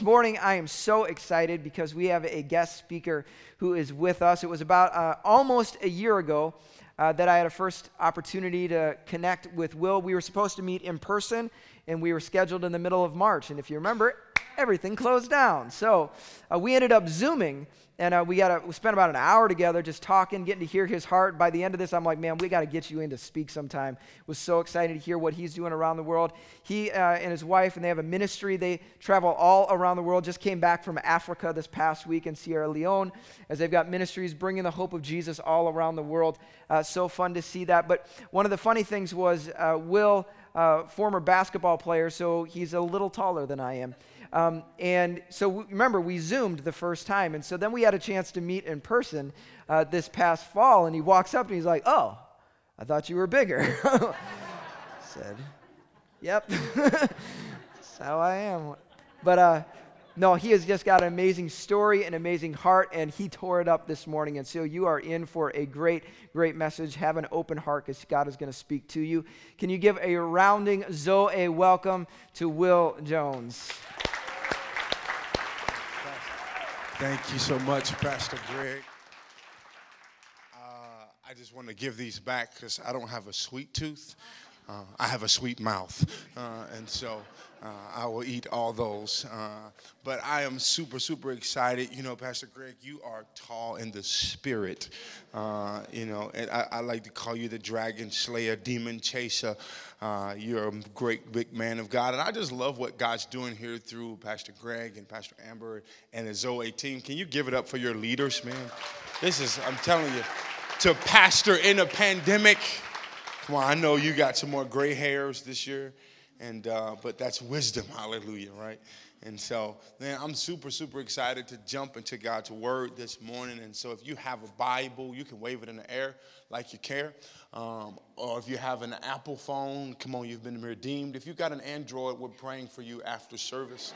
this morning I am so excited because we have a guest speaker who is with us. It was about uh, almost a year ago uh, that I had a first opportunity to connect with Will. We were supposed to meet in person, and we were scheduled in the middle of March. And if you remember, everything closed down. So uh, we ended up Zooming, and uh, we got to we spent about an hour together just talking, getting to hear his heart. By the end of this, I'm like, man, we got to get you in to speak sometime. Was so excited to hear what he's doing around the world. He uh, and his wife, and they have a ministry. They travel all around the world. Just came back from Africa this past week in Sierra Leone, as they've got ministries bringing the hope of Jesus all around the world. Uh, so fun to see that. But one of the funny things was uh, Will, uh, former basketball player, so he's a little taller than I am. Um, and so we, remember, we Zoomed the first time. And so then we had a chance to meet in person uh, this past fall. And he walks up and he's like, Oh, I thought you were bigger. said, Yep, that's how I am. But uh, no, he has just got an amazing story, an amazing heart, and he tore it up this morning. And so you are in for a great, great message. Have an open heart because God is going to speak to you. Can you give a rounding Zoe welcome to Will Jones? Thank you so much, Pastor Greg. Uh, I just want to give these back because I don't have a sweet tooth. Uh, I have a sweet mouth. Uh, and so uh, I will eat all those. Uh, but I am super, super excited. You know, Pastor Greg, you are tall in the spirit. Uh, you know, and I, I, like to call you the dragon slayer, demon chaser. Uh, you're a great big man of God. And I just love what God's doing here through Pastor Greg and Pastor Amber and the Zoe team. Can you give it up for your leaders, man? This is, I'm telling you, to pastor in a pandemic. On, I know you got some more gray hairs this year. And, uh, but that's wisdom, hallelujah, right? And so, man, I'm super, super excited to jump into God's word this morning. And so, if you have a Bible, you can wave it in the air like you care. Um, or if you have an Apple phone, come on, you've been redeemed. If you've got an Android, we're praying for you after service.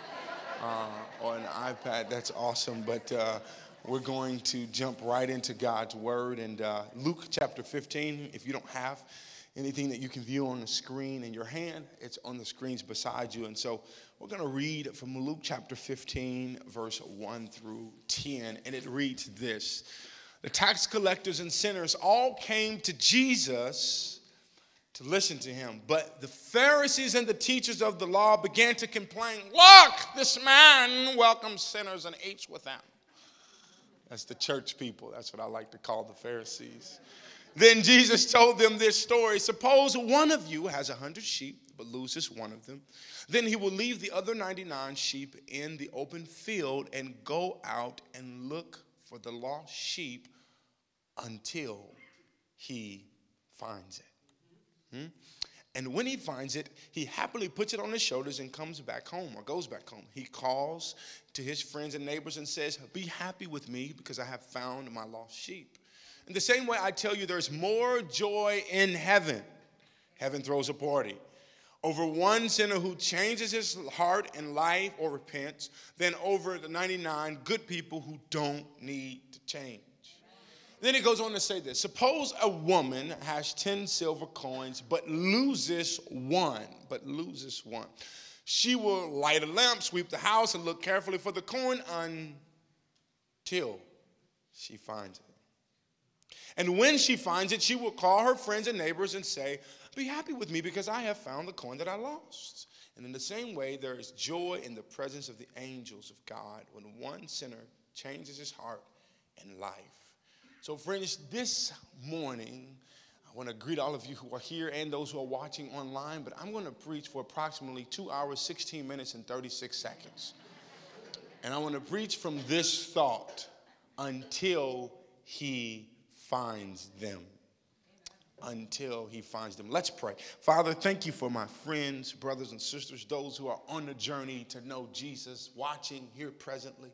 Uh, or an iPad, that's awesome. But uh, we're going to jump right into God's word. And uh, Luke chapter 15, if you don't have, anything that you can view on the screen in your hand, it's on the screens beside you. And so we're going to read from Luke chapter 15, verse 1 through 10. And it reads this The tax collectors and sinners all came to Jesus to listen to him. But the Pharisees and the teachers of the law began to complain Look, this man welcomes sinners and eats with them. That's the church people. That's what I like to call the Pharisees. Then Jesus told them this story Suppose one of you has a hundred sheep, but loses one of them. Then he will leave the other 99 sheep in the open field and go out and look for the lost sheep until he finds it. Hmm? And when he finds it, he happily puts it on his shoulders and comes back home or goes back home. He calls to his friends and neighbors and says, Be happy with me because I have found my lost sheep. In the same way, I tell you, there's more joy in heaven. Heaven throws a party over one sinner who changes his heart and life or repents than over the 99 good people who don't need to change. Then he goes on to say this Suppose a woman has 10 silver coins but loses one, but loses one. She will light a lamp, sweep the house, and look carefully for the coin until she finds it. And when she finds it, she will call her friends and neighbors and say, Be happy with me because I have found the coin that I lost. And in the same way, there is joy in the presence of the angels of God when one sinner changes his heart and life. So, friends, this morning, I want to greet all of you who are here and those who are watching online, but I'm going to preach for approximately two hours, 16 minutes, and 36 seconds. And I want to preach from this thought until he finds them. Until he finds them. Let's pray. Father, thank you for my friends, brothers, and sisters, those who are on the journey to know Jesus, watching here presently.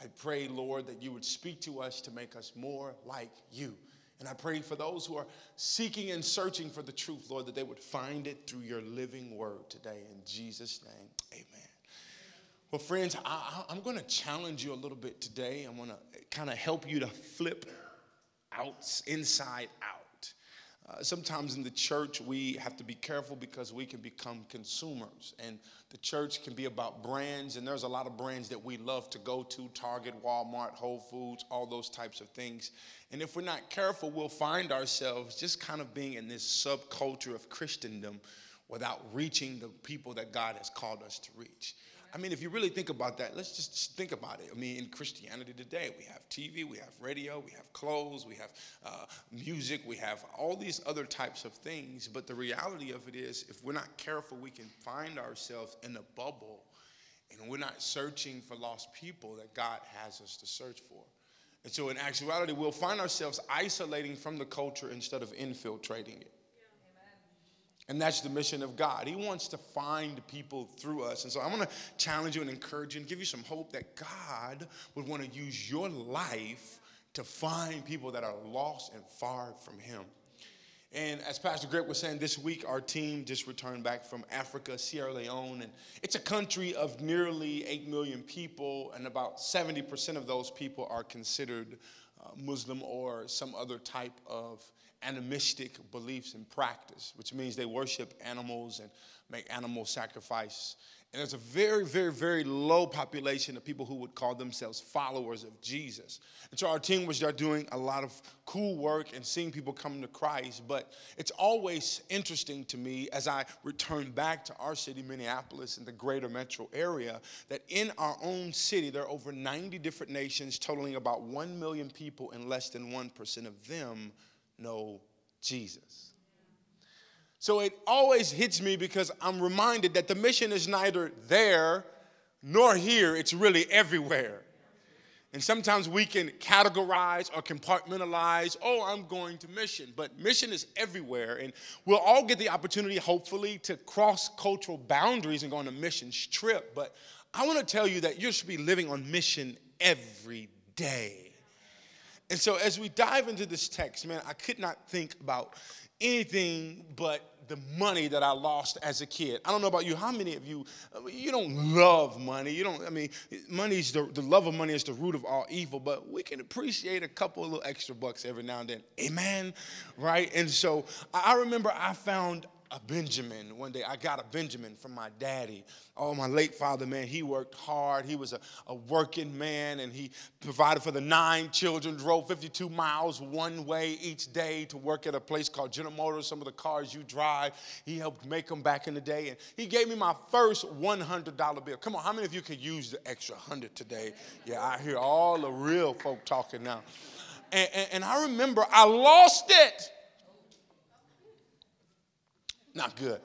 I pray, Lord, that you would speak to us to make us more like you. And I pray for those who are seeking and searching for the truth, Lord, that they would find it through your living word today. In Jesus' name, amen. Well, friends, I, am going to challenge you a little bit today. I'm going to kind of help you to flip out, inside out. uh, sometimes in the church we have to be careful because we can become consumers. And the church can be about brands and there's a lot of brands that we love to go to target walmart whole foods all those types of things. And if we're not careful we'll find ourselves just kind of being in this subculture of christendom without reaching the people that god has called us to reach I mean, if you really think about that, let's just think about it. I mean, in Christianity today, we have TV, we have radio, we have clothes, we have uh, music, we have all these other types of things. But the reality of it is, if we're not careful, we can find ourselves in a bubble and we're not searching for lost people that God has us to search for. And so, in actuality, we'll find ourselves isolating from the culture instead of infiltrating it. And that's the mission of God. He wants to find people through us. And so I want to challenge you and encourage you and give you some hope that God would want to use your life to find people that are lost and far from Him. And as Pastor Greg was saying, this week our team just returned back from Africa, Sierra Leone. And it's a country of nearly 8 million people, and about 70% of those people are considered Uh, Muslim or some other type of animistic beliefs and practice, which means they worship animals and make animal sacrifice. And there's a very, very, very low population of people who would call themselves followers of Jesus. And so our team was there doing a lot of cool work and seeing people come to Christ. But it's always interesting to me as I return back to our city, Minneapolis, and the greater metro area, that in our own city, there are over 90 different nations, totaling about 1 million people, and less than 1% of them know Jesus. So it always hits me because I'm reminded that the mission is neither there nor here, it's really everywhere. And sometimes we can categorize or compartmentalize, oh, I'm going to mission. But mission is everywhere. And we'll all get the opportunity, hopefully, to cross cultural boundaries and go on a mission trip. But I want to tell you that you should be living on mission every day. And so, as we dive into this text, man, I could not think about anything but the money that I lost as a kid. I don't know about you. How many of you, you don't love money? You don't, I mean, money's the, the love of money is the root of all evil, but we can appreciate a couple of little extra bucks every now and then. Amen? Right? And so I remember I found a Benjamin. One day I got a Benjamin from my daddy. Oh, my late father, man, he worked hard. He was a, a working man and he provided for the nine children, drove 52 miles one way each day to work at a place called General Motors, some of the cars you drive. He helped make them back in the day. And he gave me my first $100 bill. Come on, how many of you could use the extra 100 today? Yeah, I hear all the real folk talking now. and, and, and I remember I lost it. Not good.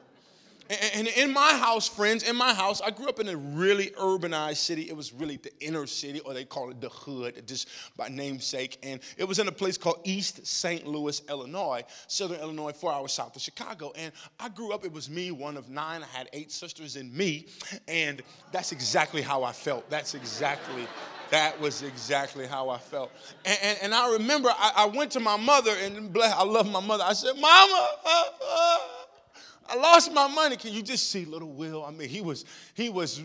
And in my house, friends, in my house, I grew up in a really urbanized city. It was really the inner city, or they call it the hood, just by namesake. And it was in a place called East St. Louis, Illinois, Southern Illinois, four hours south of Chicago. And I grew up, it was me, one of nine. I had eight sisters and me. And that's exactly how I felt. That's exactly that was exactly how I felt. And, and, and I remember I, I, went to my mother, and I love my mother. I said, Mama, uh, uh, I lost my money. Can you just see little Will? I mean, he was he was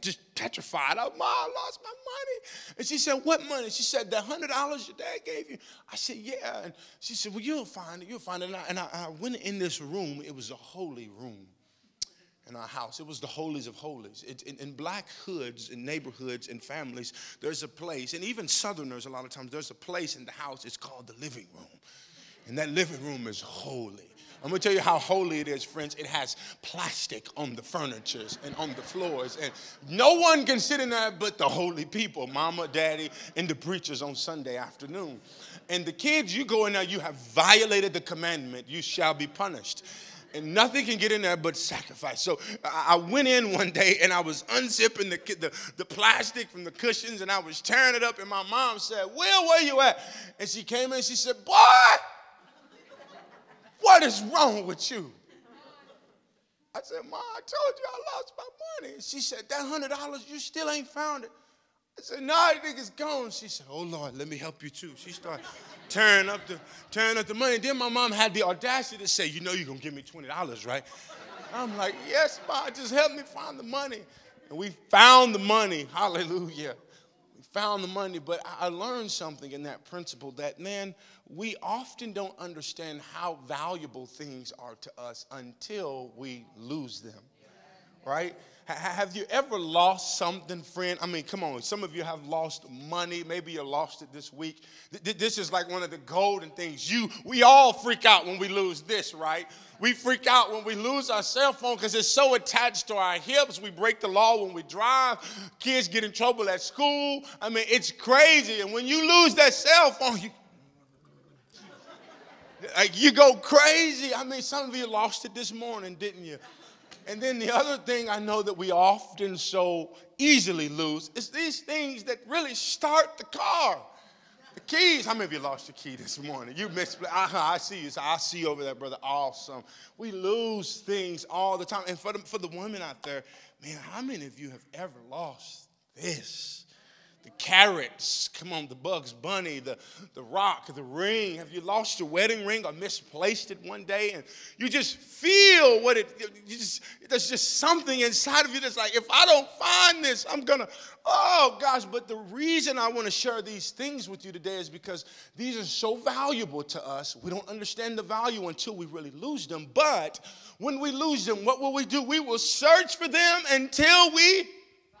just petrified. I, Ma, oh, I lost my money. And she said, What money? She said, The hundred dollars your dad gave you. I said, Yeah. And she said, Well, you'll find it. You'll find it. And I, and I, I went in this room. It was a holy room in our house. It was the holies of holies. It, in, in, black hoods, in neighborhoods, in families, there's a place, and even Southerners, a lot of times, there's a place in the house. It's called the living room. And that living room is holy. I'm gonna tell you how holy it is, friends. It has plastic on the furnitures and on the floors, and no one can sit in there but the holy people, mama, daddy, and the preachers on Sunday afternoon. And the kids, you go in there, you have violated the commandment, you shall be punished. And nothing can get in there but sacrifice. So I went in one day and I was unzipping the, the, the plastic from the cushions and I was tearing it up. And my mom said, Will, where you at? And she came in and she said, Boy, what is wrong with you? I said, Mom, I told you I lost my money. she said, That hundred dollars, you still ain't found it. I said, No, I think it's gone. She said, Oh Lord, let me help you too. She started tearing up the tearing up the money. then my mom had the audacity to say, You know you're gonna give me $20, right? I'm like, Yes, Mom, just help me find the money. And we found the money. Hallelujah found the money, but I learned something in that principle that, man, we often don't understand how valuable things are to us until we lose them, right? Have you ever lost something, friend? I mean, come on. Some of you have lost money. Maybe you lost it this week. This is like one of the golden things. You, we all freak out when we lose this, right? We freak out when we lose our cell phone because it's so attached to our hips. We break the law when we drive. Kids get in trouble at school. I mean, it's crazy. And when you lose that cell phone, you, like you go crazy. I mean, some of you lost it this morning, didn't you? And then the other thing I know that we often so easily lose is these things that really start the car. The keys. How many of you lost your key this morning? You misplaced. Uh-huh, I see you. I see over there, brother. Awesome. We lose things all the time. And for the, for the women out there, man, how many of you have ever lost this? The carrots, come on, the Bugs Bunny, the, the rock, the ring. Have you lost your wedding ring or misplaced it one day? And you just feel what it, you just, there's just something inside of you that's like, if I don't find this, I'm gonna, oh gosh. But the reason I wanna share these things with you today is because these are so valuable to us. We don't understand the value until we really lose them. But when we lose them, what will we do? We will search for them until we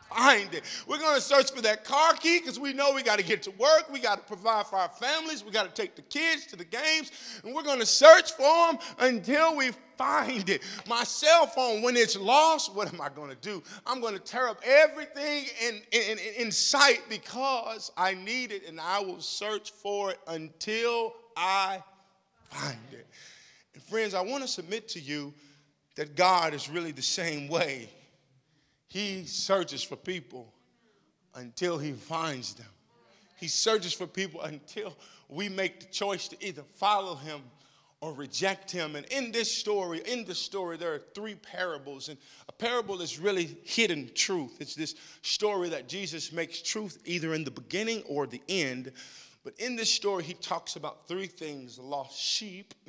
find it. We're going to search for that car key because we know we got to get to work. We got to provide for our families. We got to take the kids to the games. And we're going to search for them until we find it. My cell phone, when it's lost, what am I going to do? I'm going to tear up everything in, in, in sight because I need it and I will search for it until I find it. And friends, I want to submit to you that God is really the same way he searches for people until he finds them. He searches for people until we make the choice to either follow him or reject him. And in this story, in the story, there are three parables. And a parable is really hidden truth. It's this story that Jesus makes truth either in the beginning or the end. But in this story, he talks about three things lost sheep,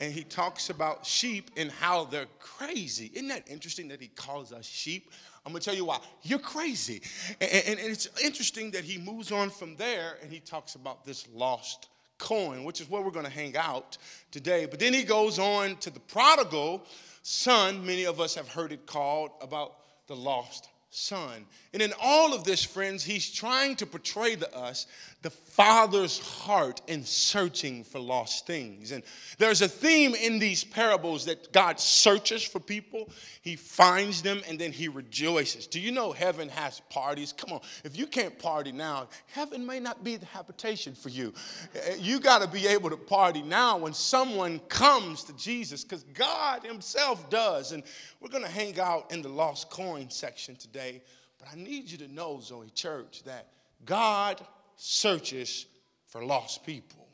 and he talks about sheep and how they're crazy. Isn't that interesting that he calls us sheep? I'm gonna tell you why. You're crazy. And, and, and it's interesting that he moves on from there and he talks about this lost coin, which is where we're gonna hang out today. But then he goes on to the prodigal son, many of us have heard it called about the lost son. And in all of this, friends, he's trying to portray to us the Father's heart in searching for lost things. And there's a theme in these parables that God searches for people, He finds them, and then He rejoices. Do you know heaven has parties? Come on, if you can't party now, heaven may not be the habitation for you. Eh, you got to be able to party now when someone comes to Jesus, because God Himself does. And we're going to hang out in the lost coin section today. But I need you to know, Zoe Church, that God searches for lost people.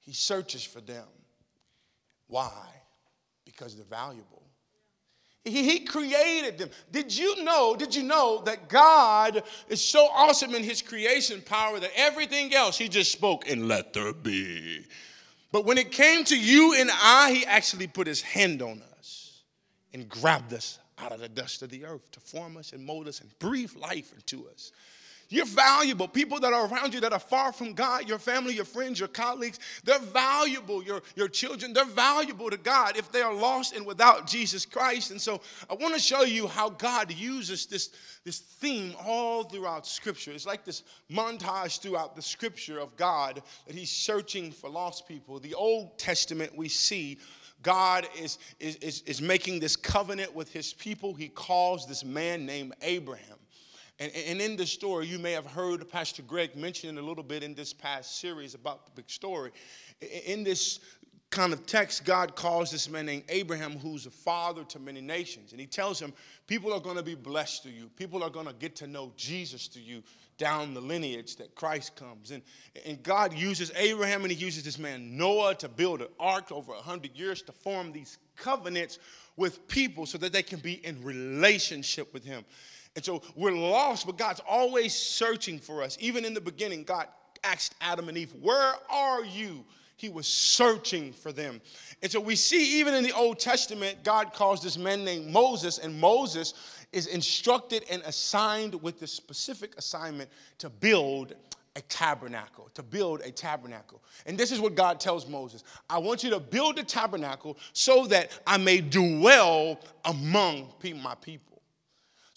He searches for them. Why? Because they're valuable. He, created them. Did you know? Did you know that God is so awesome in his creation power that everything else he just spoke and let there be. But when it came to you and I, he actually put his hand on us and grabbed us out of the dust of the earth to form us and mold us and breathe life into us. You're valuable. People that are around you that are far from God, your family, your friends, your colleagues, they're valuable. Your, your children, they're valuable to God if they are lost and without Jesus Christ. And so I want to show you how God uses this, this theme all throughout Scripture. It's like this montage throughout the Scripture of God that He's searching for lost people. The Old Testament, we see God is, is, is, is making this covenant with his people. He calls this man named Abraham. And, and in the story, you may have heard Pastor Greg mention a little bit in this past series about the big story. In this kind of text, God calls this man named Abraham, who's a father to many nations. And he tells him, People are going to be blessed through you. People are going to get to know Jesus through you down the lineage that Christ comes. And, and God uses Abraham and he uses this man Noah to build an ark over 100 years to form these covenants with people so that they can be in relationship with him. And so we're lost, but God's always searching for us. Even in the beginning, God asked Adam and Eve, Where are you? He was searching for them. And so we see, even in the Old Testament, God calls this man named Moses, and Moses is instructed and assigned with the specific assignment to build a tabernacle, to build a tabernacle. And this is what God tells Moses I want you to build a tabernacle so that I may dwell among my people.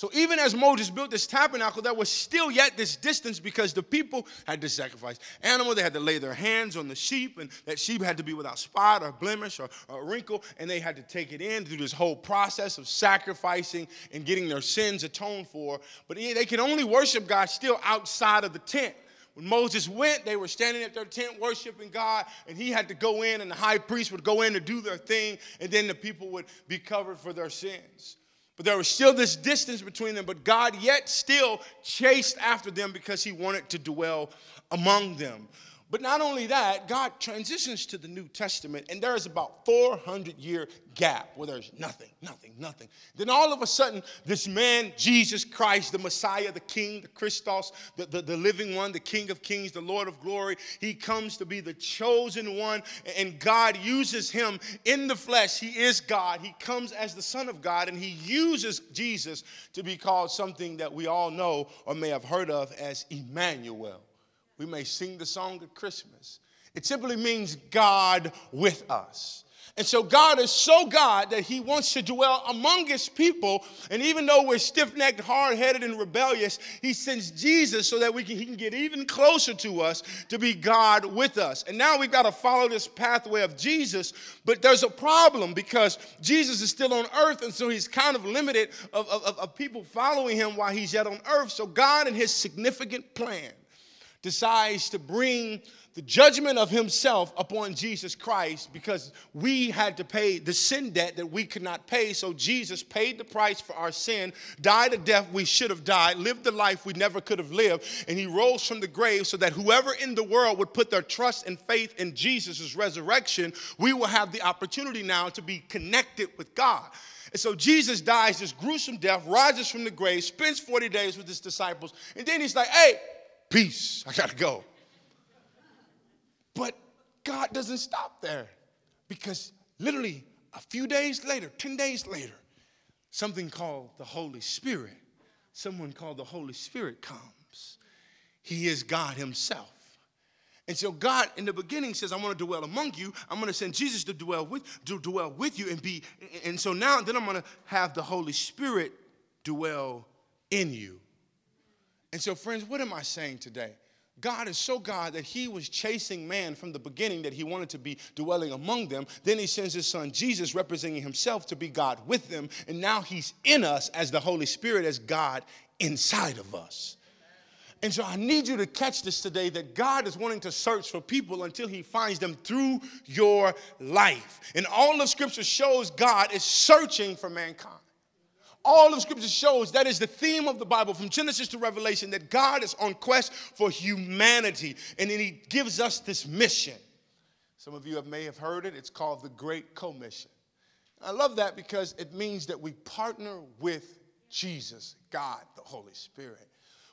So even as Moses built this tabernacle, there was still yet this distance because the people had to sacrifice animal. They had to lay their hands on the sheep, and that sheep had to be without spot or blemish or, or wrinkle, and they had to take it in through this whole process of sacrificing and getting their sins atoned for. But they could only worship God still outside of the tent. When Moses went, they were standing at their tent worshiping God, and he had to go in, and the high priest would go in to do their thing, and then the people would be covered for their sins. But there was still this distance between them, but God yet still chased after them because he wanted to dwell among them. But not only that, God transitions to the New Testament, and there is about 400 year gap where there's nothing, nothing, nothing. Then all of a sudden, this man, Jesus Christ, the Messiah, the King, the Christos, the, the, the living one, the King of Kings, the Lord of glory, he comes to be the chosen one, and God uses him in the flesh. He is God. He comes as the Son of God, and he uses Jesus to be called something that we all know or may have heard of as Emmanuel we may sing the song at Christmas. It simply means God with us. And so God is so God that He wants to dwell among His people. And even though we're stiff necked, hard headed, and rebellious, He sends Jesus so that we can, He can get even closer to us to be God with us. And now we've got to follow this pathway of Jesus. But there's a problem because Jesus is still on earth, and so He's kind of limited of, of, of people following Him while He's yet on earth. So God, and His significant plan, decides to bring the judgment of himself upon Jesus Christ because we had to pay the sin debt that we could not pay. So Jesus paid the price for our sin, died a death we should have died, lived the life we never could have lived, and he rose from the grave so that whoever in the world would put their trust and faith in Jesus' resurrection, we will have the opportunity now to be connected with God. And so Jesus dies this gruesome death, rises from the grave, spends 40 days with his disciples, and then he's like, hey, Peace. I got to go. But God doesn't stop there because literally a few days later, 10 days later, something called the Holy Spirit, someone called the Holy Spirit comes. He is God Himself. And so God in the beginning says, I want to dwell among you. I'm going to send Jesus to dwell with to dwell with you and be and so now then I'm going to have the Holy Spirit dwell in you. And so, friends, what am I saying today? God is so God that He was chasing man from the beginning, that He wanted to be dwelling among them. Then He sends His Son Jesus, representing Himself to be God with them. And now He's in us as the Holy Spirit, as God inside of us. And so I need you to catch this today that God is wanting to search for people until he finds them through your life. And all of scripture shows God is searching for mankind. All of Scripture shows that is the theme of the Bible from Genesis to Revelation that God is on quest for humanity and then He gives us this mission. Some of you have, may have heard it, it's called the Great Commission. I love that because it means that we partner with Jesus, God, the Holy Spirit.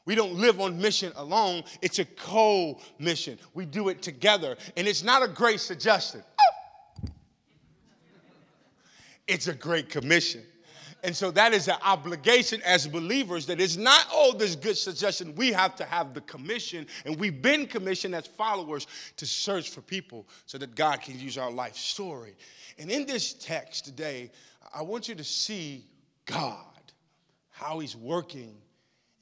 We don't live on mission alone, it's a co mission. We do it together, and it's not a great suggestion. It's a great commission. And so that is an obligation as believers that is not, oh, this good suggestion. We have to have the commission, and we've been commissioned as followers to search for people so that God can use our life story. And in this text today, I want you to see God, how He's working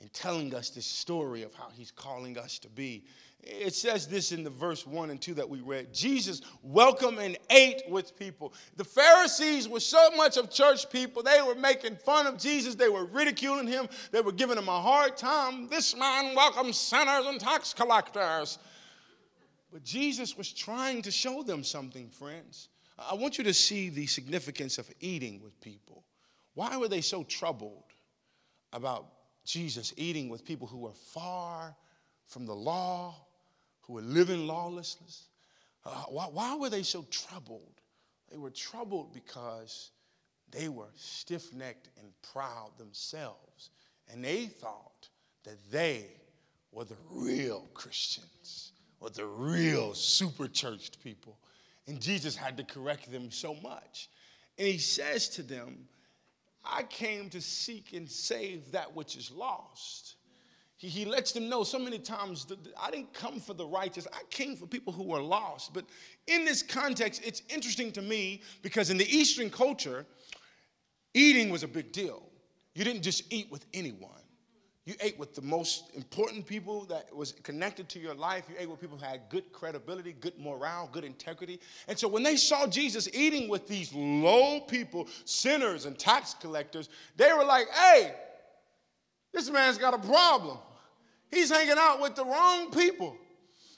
and telling us this story of how He's calling us to be it says this in the verse 1 and 2 that we read Jesus welcomed and ate with people. The Pharisees were so much of church people, they were making fun of Jesus, they were ridiculing him, they were giving him a hard time. This man welcomes sinners and tax collectors. But Jesus was trying to show them something, friends. I want you to see the significance of eating with people. Why were they so troubled about Jesus eating with people who were far from the law, who were living lawlessness. Uh, why, why were they so troubled? They were troubled because they were stiff necked and proud themselves. And they thought that they were the real Christians or the real super churched people. And Jesus had to correct them so much. And he says to them, I came to seek and save that which is lost. He, he lets them know so many times that I didn't come for the righteous, I came for people who were lost. But in this context, it's interesting to me because in the Eastern culture, eating was a big deal. You didn't just eat with anyone. You ate with the most important people that was connected to your life. You ate with people who had good credibility, good morale, good integrity. And so when they saw Jesus eating with these low people, sinners and tax collectors, they were like, hey, this man's got a problem. He's hanging out with the wrong people.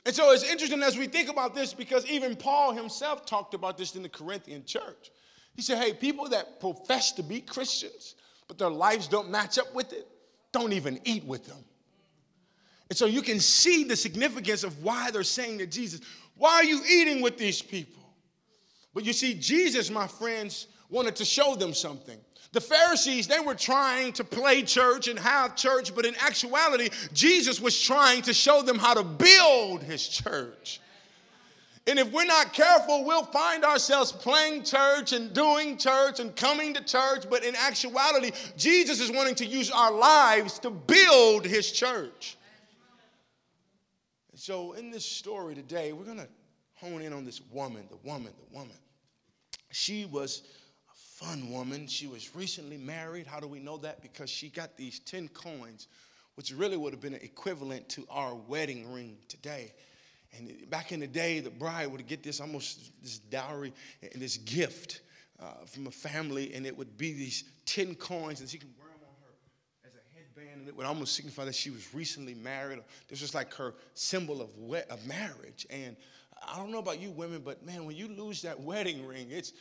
And so it's interesting as we think about this because even Paul himself talked about this in the Corinthian church. He said, hey, people that profess to be Christians, but their lives don't match up with it, don't even eat with them. And so you can see the significance of why they're saying to Jesus, Why are you eating with these people? But you see, Jesus, my friends, wanted to show them something. The Pharisees, they were trying to play church and have church, but in actuality, Jesus was trying to show them how to build his church. And if we're not careful, we'll find ourselves playing church and doing church and coming to church. But in actuality, Jesus is wanting to use our lives to build his church. And so, in this story today, we're going to hone in on this woman, the woman, the woman. She was fun woman. She was recently married. How do we know that? Because she got these 10 coins, which really would have been equivalent to our wedding ring today. And back in the day, the bride would get this almost this dowry and this gift uh, from a family, and it would be these 10 coins, and she can wear them on her as a headband, and it would almost signify that she was recently married. This was like her symbol of, we- of marriage. And I don't know about you women, but man, when you lose that wedding ring, it's, it's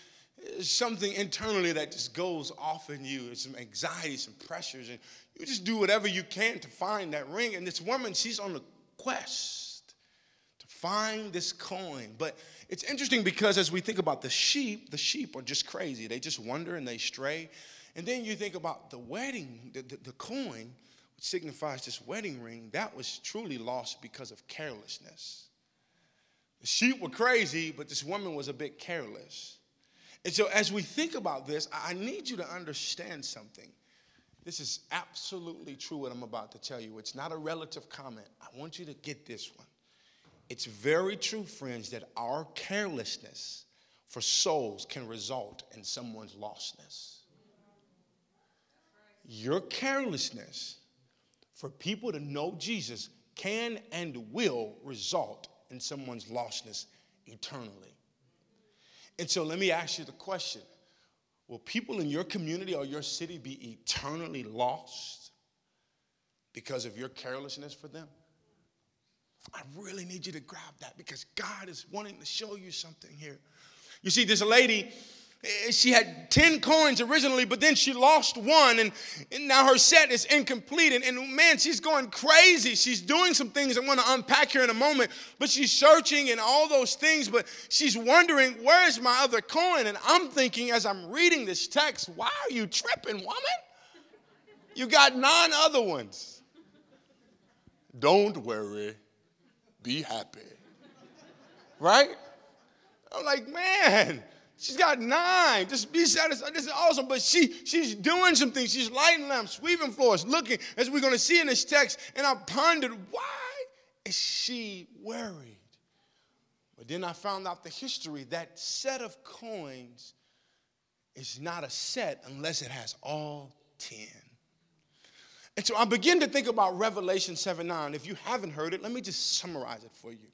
something internally that just goes off in you. It's some anxiety, some pressures, and you just do whatever you can to find that ring. And this woman, she's on a quest to Find this coin. But it's interesting because as we think about the sheep, the sheep are just crazy. They just wander and they stray. And then you think about the wedding, the, the, the coin, which signifies this wedding ring, that was truly lost because of carelessness. The sheep were crazy, but this woman was a bit careless. And so, as we think about this, I need you to understand something. This is absolutely true what I'm about to tell you. It's not a relative comment. I want you to get this one. It's very true, friends, that our carelessness for souls can result in someone's lostness. Your carelessness for people to know Jesus can and will result in someone's lostness eternally. And so let me ask you the question Will people in your community or your city be eternally lost because of your carelessness for them? I really need you to grab that because God is wanting to show you something here. You see, this lady, Eh, she had 10 coins originally, but then she lost one, and, and now her set is incomplete. And, and, man, she's going crazy. She's doing some things I want to unpack here in a moment, but she's searching and all those things, but she's wondering, where's my other coin? And I'm thinking, as I'm reading this text, why are you tripping, woman? You got nine other ones. Don't worry be happy. Right? I'm like, man, she's got nine. Just be satisfied. This is awesome. But she she's doing some things. She's lighting lamps, sweeping floors, looking, as we're going to see in this text. And I pondered, why is she worried? But then I found out the history. That set of coins is not a set unless it has all 10. And so I begin to think about Revelation 7 9. If you haven't heard it, let me just summarize it for you.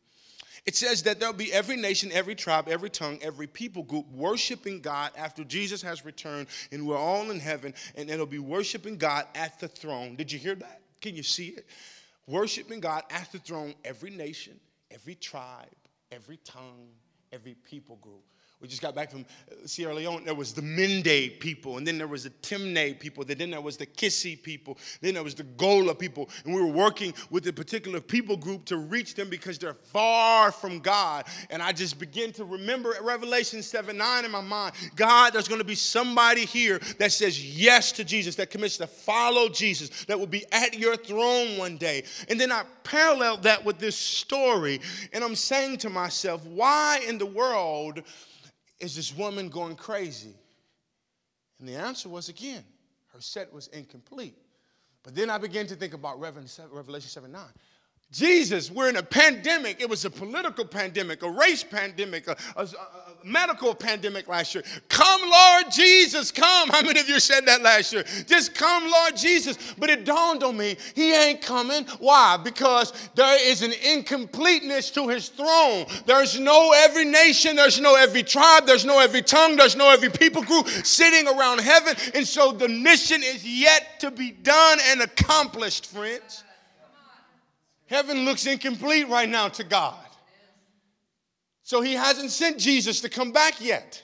It says that there'll be every nation, every tribe, every tongue, every people group worshiping God after Jesus has returned, and we're all in heaven, and it'll be worshiping God at the throne. Did you hear that? Can you see it? Worshiping God at the throne, every nation, every tribe, every tongue, every people group. We just got back from uh, Sierra Leone. There was the Mende people, and then there was the Timne people, then there was the Kissi people, then there was the Gola people. And we were working with a particular people group to reach them because they're far from God. And I just begin to remember Revelation 7 9 in my mind. God, there's going to be somebody here that says yes to Jesus, that commits to follow Jesus, that will be at your throne one day. And then I paralleled that with this story, and I'm saying to myself, why in the world? Is this woman going crazy? And the answer was again, Her set was incomplete. But then I began to think about Revelation 7 9. Jesus, we're in a pandemic. It was a political pandemic, a race pandemic, a, a, medical pandemic last year. Come, Lord Jesus, come. How many of you said that last year? Just come, Lord Jesus. But it dawned on me, he ain't coming. Why? Because there is an incompleteness to his throne. There's no every nation, there's no every tribe, there's no every tongue, there's no every people group sitting around heaven. And so the mission is yet to be done and accomplished, friends. Heaven looks incomplete right now to God. So he hasn't sent Jesus to come back yet.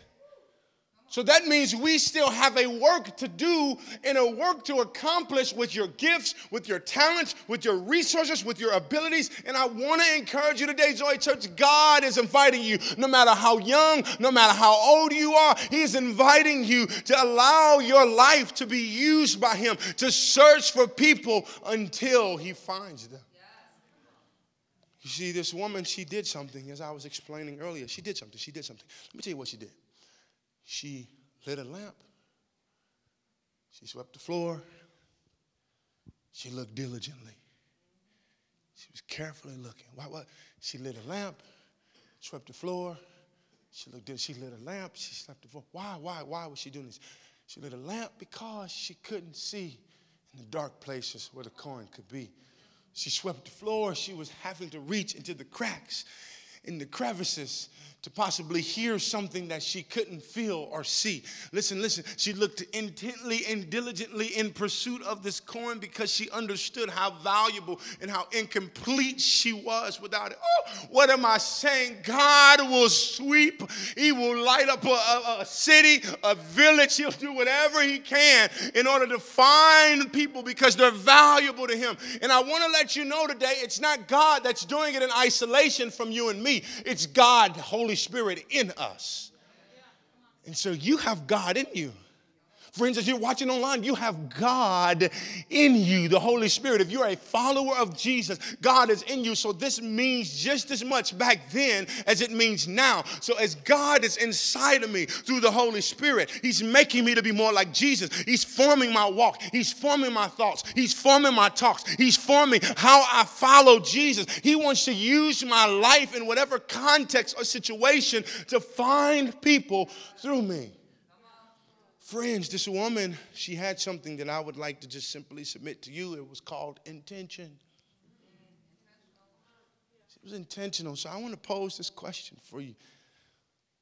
So that means we still have a work to do and a work to accomplish with your gifts, with your talents, with your resources, with your abilities. And I want to encourage you today, Joy Church, God is inviting you, no matter how young, no matter how old you are, He is inviting you to allow your life to be used by Him to search for people until He finds them. You see, this woman, she did something, as I was explaining earlier. She did something. She did something. Let me tell you what she did. She lit a lamp, she swept the floor, she looked diligently. She was carefully looking. Why, what? She lit a lamp, swept the floor. She looked. She lit a lamp. She swept the floor. Why? Why? Why was she doing this? She lit a lamp because she couldn't see in the dark places where the coin could be. She swept the floor. She was having to reach into the cracks, in the crevices to possibly hear something that she couldn't feel or see. Listen, listen. She looked intently and diligently in pursuit of this coin because she understood how valuable and how incomplete she was without it. Oh, what am I saying? God will sweep, He will light up a, a, a city, a village. He'll do whatever He can in order to find people because they're valuable to Him. And I want to let you know today it's not God that's doing it in isolation from you and me, it's God, Holy Holy Spirit in us. And so you have God in you. Friends, as you're watching online, you have God in you, the Holy Spirit. If you're a follower of Jesus, God is in you. So this means just as much back then as it means now. So as God is inside of me through the Holy Spirit, He's making me to be more like Jesus. He's forming my walk, He's forming my thoughts, He's forming my talks, He's forming how I follow Jesus. He wants to use my life in whatever context or situation to find people through me. Friends, this woman, she had something that I would like to just simply submit to you. It was called intention. It was intentional. So I want to pose this question for you.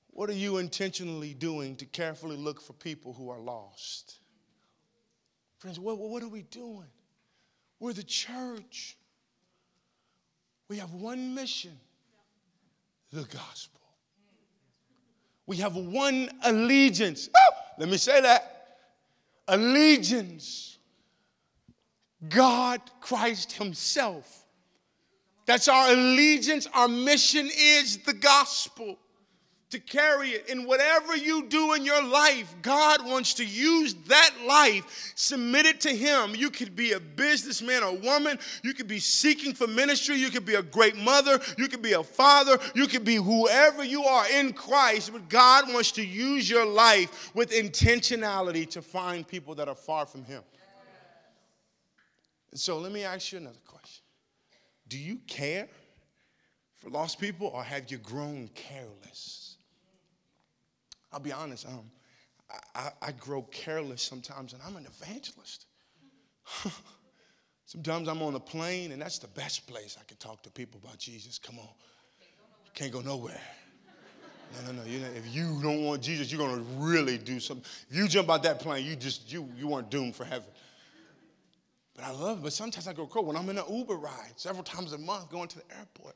What are you intentionally doing to carefully look for people who are lost? Friends, what, what are we doing? We're the church. We have one mission the gospel. We have one allegiance. Oh! Let me say that. Allegiance. God, Christ Himself. That's our allegiance. Our mission is the gospel to carry it. In whatever you do in your life, God wants to use that life, submit it to Him. You could be a businessman or woman, you could be seeking for ministry, you could be a great mother, you could be a father, you could be whoever you are in Christ, but God wants to use your life with intentionality to find people that are far from Him. And so let me ask you another question Do you care for lost people, or have you grown careless? I'll be honest, um, I, I, grow careless sometimes, and I'm an evangelist. sometimes I'm on a plane, and that's the best place I can talk to people about Jesus. Come on. You can't go nowhere. No, no, no. If you don't want Jesus, you're going to really do something. If you jump out that plane, you just, you, you weren't doomed for heaven. But I love it. But sometimes I go cold when I'm in an Uber ride several times a month going to the airport.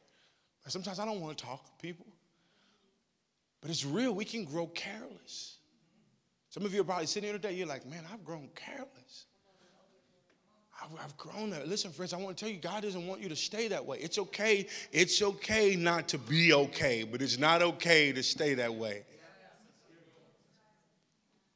Sometimes I don't want to talk to people. But it's real. We can grow careless. Some of you are probably sitting here today, you're like, man, I've grown careless. I've, grown that. Listen, friends, I want to tell you, God doesn't want you to stay that way. It's okay. It's okay not to be okay, but it's not okay to stay that way.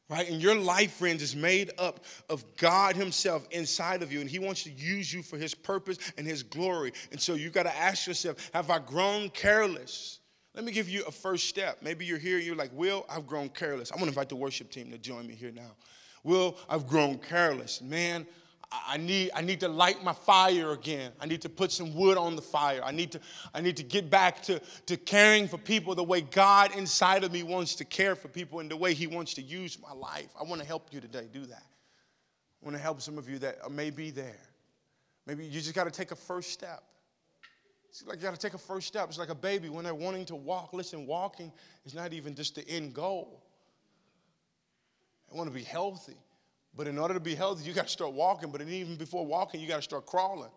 Right? And your life, friends, is made up of God Himself inside of you, and He wants to use you for His purpose and His glory. And so you got to ask yourself, have I grown careless? Let me give you a first step. Maybe you're here, you're like, Will, I've grown careless. I'm gonna invite the worship team to join me here now. Will, I've grown careless. Man, I need, I need to light my fire again. I need to put some wood on the fire. I need to, I need to get back to, to caring for people the way God inside of me wants to care for people and the way He wants to use my life. I want to help you today do that. I want to help some of you that may be there. Maybe you just got to take a first step. It's like you got to take a first step. It's like a baby when they're wanting to walk. Listen, walking is not even just the end goal. They want to be healthy. But in order to be healthy, you got to start walking. But even before walking, you got to start crawling.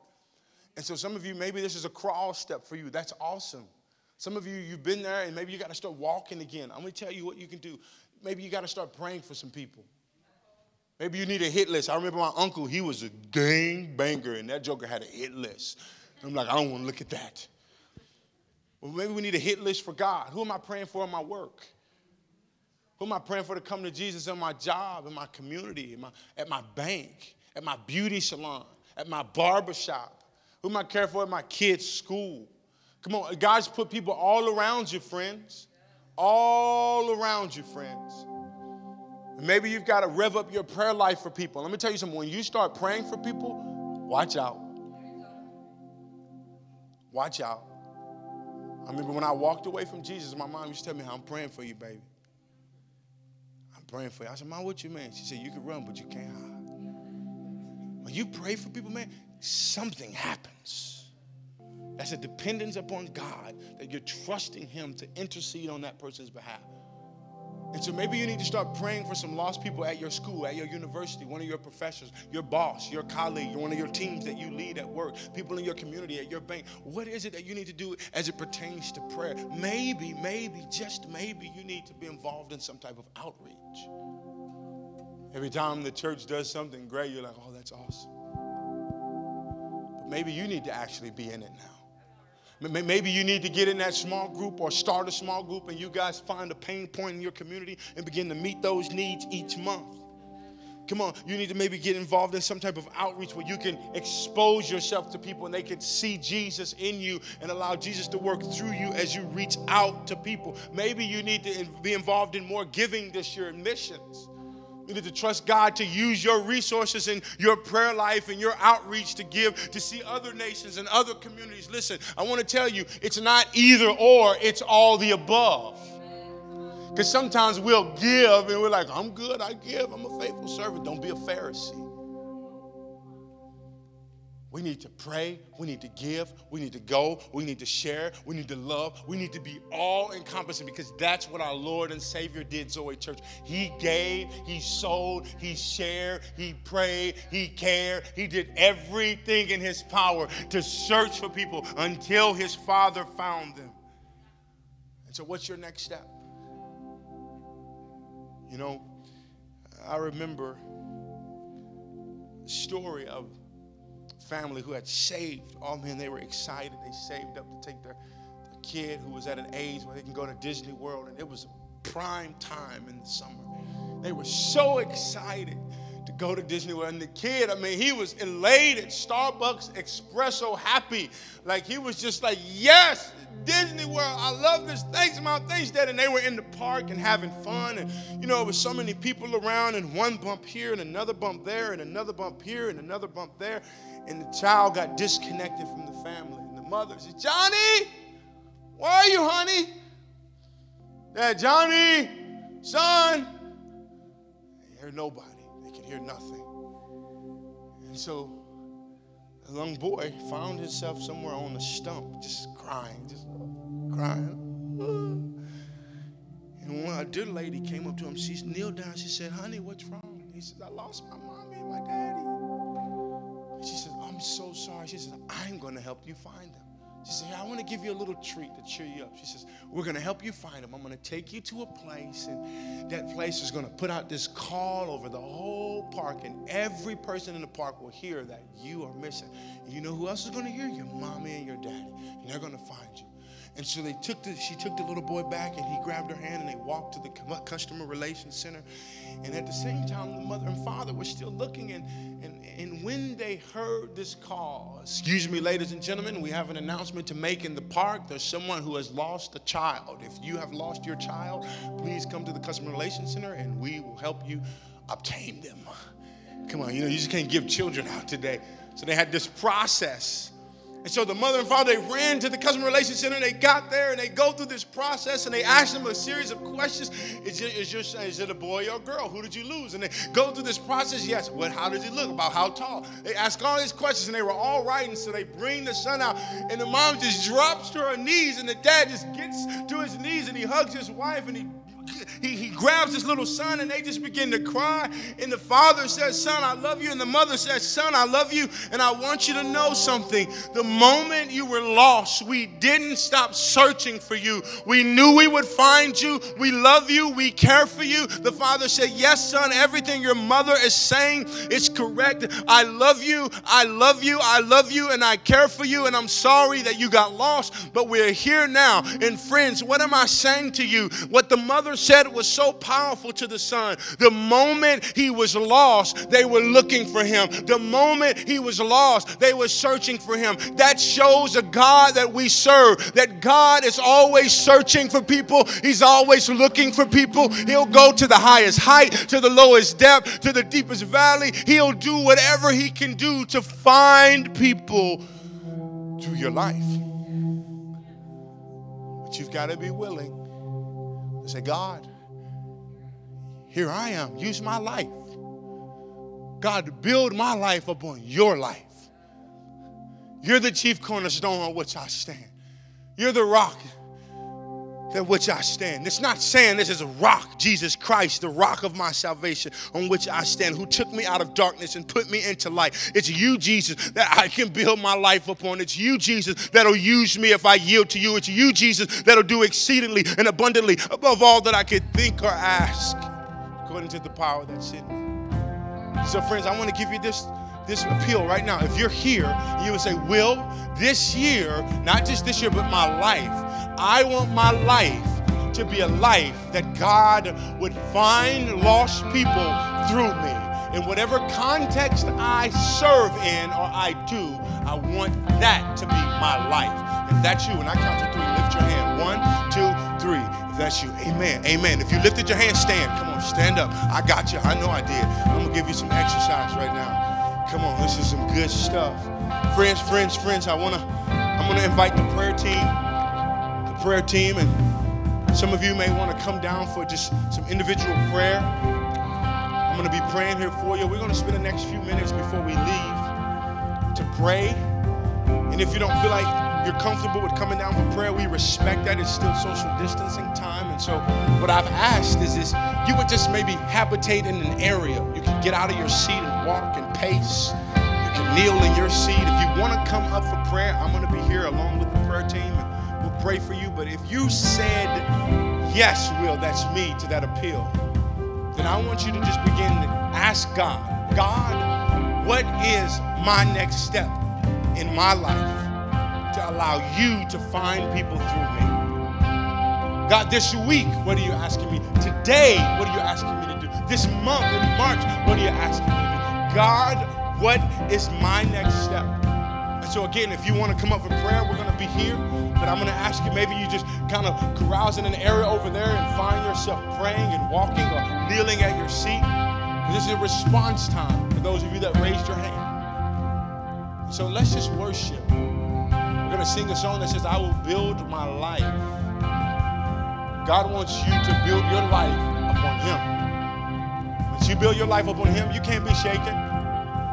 And so some of you, maybe this is a crawl step for you. That's awesome. Some of you, you've been there and maybe you got to start walking again. I'm going to tell you what you can do. Maybe you got to start praying for some people. Maybe you need a hit list. I remember my uncle, he was a gang banger, and that joker had a hit list. I'm like, I don't want to look at that. Well, maybe we need a hit list for God. Who am I praying for in my work? Who am I praying for to come to Jesus in my job, in my community, in my, at my bank, at my beauty salon, at my barber shop? Who am I caring for at my kids' school? Come on, God's put people all around you, friends. All around you, friends. And maybe you've got to rev up your prayer life for people. Let me tell you something. When you start praying for people, watch out. Watch out. I remember when I walked away from Jesus, my mom used to tell me, I'm praying for you, baby I'm praying for you. I said, Mom, what you mean? She said, You can run, but you can't hide. When you pray for people, man, something happens. That's a dependence upon God that you're trusting Him to intercede on that person's behalf. And so maybe you need to start praying for some lost people at your school, at your university, one of your professors, your boss, your colleague, one of your teams that you lead at work, people in your community, at your bank. What is it that you need to do as it pertains to prayer? Maybe, maybe, just maybe you need to be involved in some type of outreach. Every time the church does something great, you're like, oh, that's awesome. But maybe you need to actually be in it now. Maybe you need to get in that small group or start a small group and you guys find a pain point in your community and begin to meet those needs each month. Come on, you need to maybe get involved in some type of outreach where you can expose yourself to people and they can see Jesus in you and allow Jesus to work through you as you reach out to people. Maybe you need to be involved in more giving this year in missions. You need to trust God to use your resources and your prayer life and your outreach to give to see other nations and other communities. Listen, I want to tell you, it's not either or, it's all the above. Because sometimes we'll give and we're like, I'm good, I give, I'm a faithful servant. Don't be a Pharisee. We need to pray. We need to give. We need to go. We need to share. We need to love. We need to be all encompassing because that's what our Lord and Savior did, Zoe Church. He gave, He sold, He shared, He prayed, He cared. He did everything in His power to search for people until His Father found them. And so, what's your next step? You know, I remember the story of family who had saved. Oh man, they were excited. They saved up to take their, their kid who was at an age where they can go to Disney World, and it was prime time in the summer. They were so excited to go to Disney World. And the kid, I mean, he was elated, Starbucks espresso happy. Like he was just like, yes, Disney World. I love this. Thanks, Mom. Thanks, Dad. And they were in the park and having fun. And, you know, it was so many people around, and one bump here, and another bump there, and another bump here, and another bump there and the child got disconnected from the family. And the mother said, Johnny, where are you, honey? Dad, Johnny, son. They heard nobody. They could hear nothing. And so the young boy found himself somewhere on a stump, just crying, just crying. And when a dear lady came up to him. She kneeled down. She said, Honey, what's wrong? He said, I lost my mommy and my daddy. She said, I'm so sorry. She says, I'm going to help you find them. She says, I want to give you a little treat to cheer you up. She says, We're going to help you find them. I'm going to take you to a place, and that place is going to put out this call over the whole park, and every person in the park will hear that you are missing. And you know who else is going to hear? Your mommy and your daddy. And they're going to find you. And so they took the, she took the little boy back and he grabbed her hand and they walked to the customer relations center. And at the same time, the mother and father were still looking. And, and, and when they heard this call, excuse me, ladies and gentlemen, we have an announcement to make in the park. There's someone who has lost a child. If you have lost your child, please come to the customer relations center and we will help you obtain them. Come on, you know, you just can't give children out today. So they had this process. And so the mother and father, they ran to the customer relations center. They got there and they go through this process and they ask them a series of questions. Is it, is, your, is it a boy or a girl? Who did you lose? And they go through this process. Yes. What? How did he look? About how tall? They ask all these questions and they were all right. And so they bring the son out and the mom just drops to her knees and the dad just gets to his knees and he hugs his wife and he he, he grabs his little son and they just begin to cry. And the father says, Son, I love you. And the mother says, Son, I love you. And I want you to know something. The moment you were lost, we didn't stop searching for you. We knew we would find you. We love you. We care for you. The father said, Yes, son, everything your mother is saying is correct. I love you. I love you. I love you. And I care for you. And I'm sorry that you got lost, but we're here now. And friends, what am I saying to you? What the mother said was so powerful to the son. The moment he was lost, they were looking for him. The moment he was lost, they were searching for him. That shows a God that we serve, that God is always searching for people. He's always looking for people. He'll go to the highest height, to the lowest depth, to the deepest valley. He'll do whatever he can do to find people to your life. But you've got to be willing Say, God, here I am. Use my life. God, build my life upon your life. You're the chief cornerstone on which I stand. You're the rock that which I stand. It's not saying this is a rock, Jesus Christ, the rock of my salvation on which I stand, who took me out of darkness and put me into light. It's you, Jesus, that I can build my life upon. It's you, Jesus, that'll use me if I yield to you. It's you, Jesus, that'll do exceedingly and abundantly above all that I could think or ask, according to the power that's in me. So, friends, I want to give you this this appeal right now. If you're here, you would say, Will, this year, not just this year, but my life, I want my life to be a life that God would find lost people through me. In whatever context I serve in or I do, I want that to be my life. If that's you, and I count to three, lift your hand. One, that's you, amen. Amen. If you lifted your hand, stand. Come on, stand up. I got you. I know I did. I'm going to give you some exercise right now. Come on, this is some good stuff. Friends, friends, friends, I want to I'm going to invite the prayer team The prayer team, and some of you may want to come down for just some individual prayer. I'm going to be praying here for you. We're going to spend the next few minutes before we leave to pray. And if you don't feel like you're comfortable with coming down for prayer, we respect that. It's still social distancing time. And so, what I've asked is, this you would just maybe habitate in an area. You can get out of your seat and walk and pace. You can kneel in your seat. If you want to come up for prayer, I'm going to be here along with the prayer team and we'll pray for you. But if you said, Yes, Will, that's me to that appeal, then I want you to just begin to ask God, God, what is my next step in my life allow you to find people through me? God, this week, what are you asking me? Today, what are you asking me to do? This month in March, what are you asking me to do? God, what is my next step? And so, again, if you want to come up for prayer, we're going to be here. But I'm going to ask you maybe you just kind of carouse in an area over there and find yourself praying and walking or kneeling at your seat. This is a response time for those of you that raised your hand. So let's just worship. We're going to sing a song that says, I will build my life. God wants you to build your life upon Him. Once you build your life upon Him, you can't be shaken.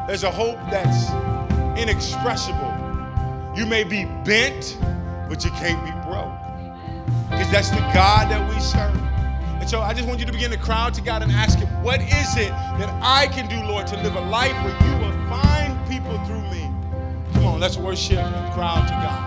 There's a hope that's inexpressible. You may be bent, but you can't be broke. Because that's the God that we serve. And so I just want you to begin to crowd to God and ask Him, what is it that I can do, Lord, to live a life where you will Come on, let's worship and crowd to God.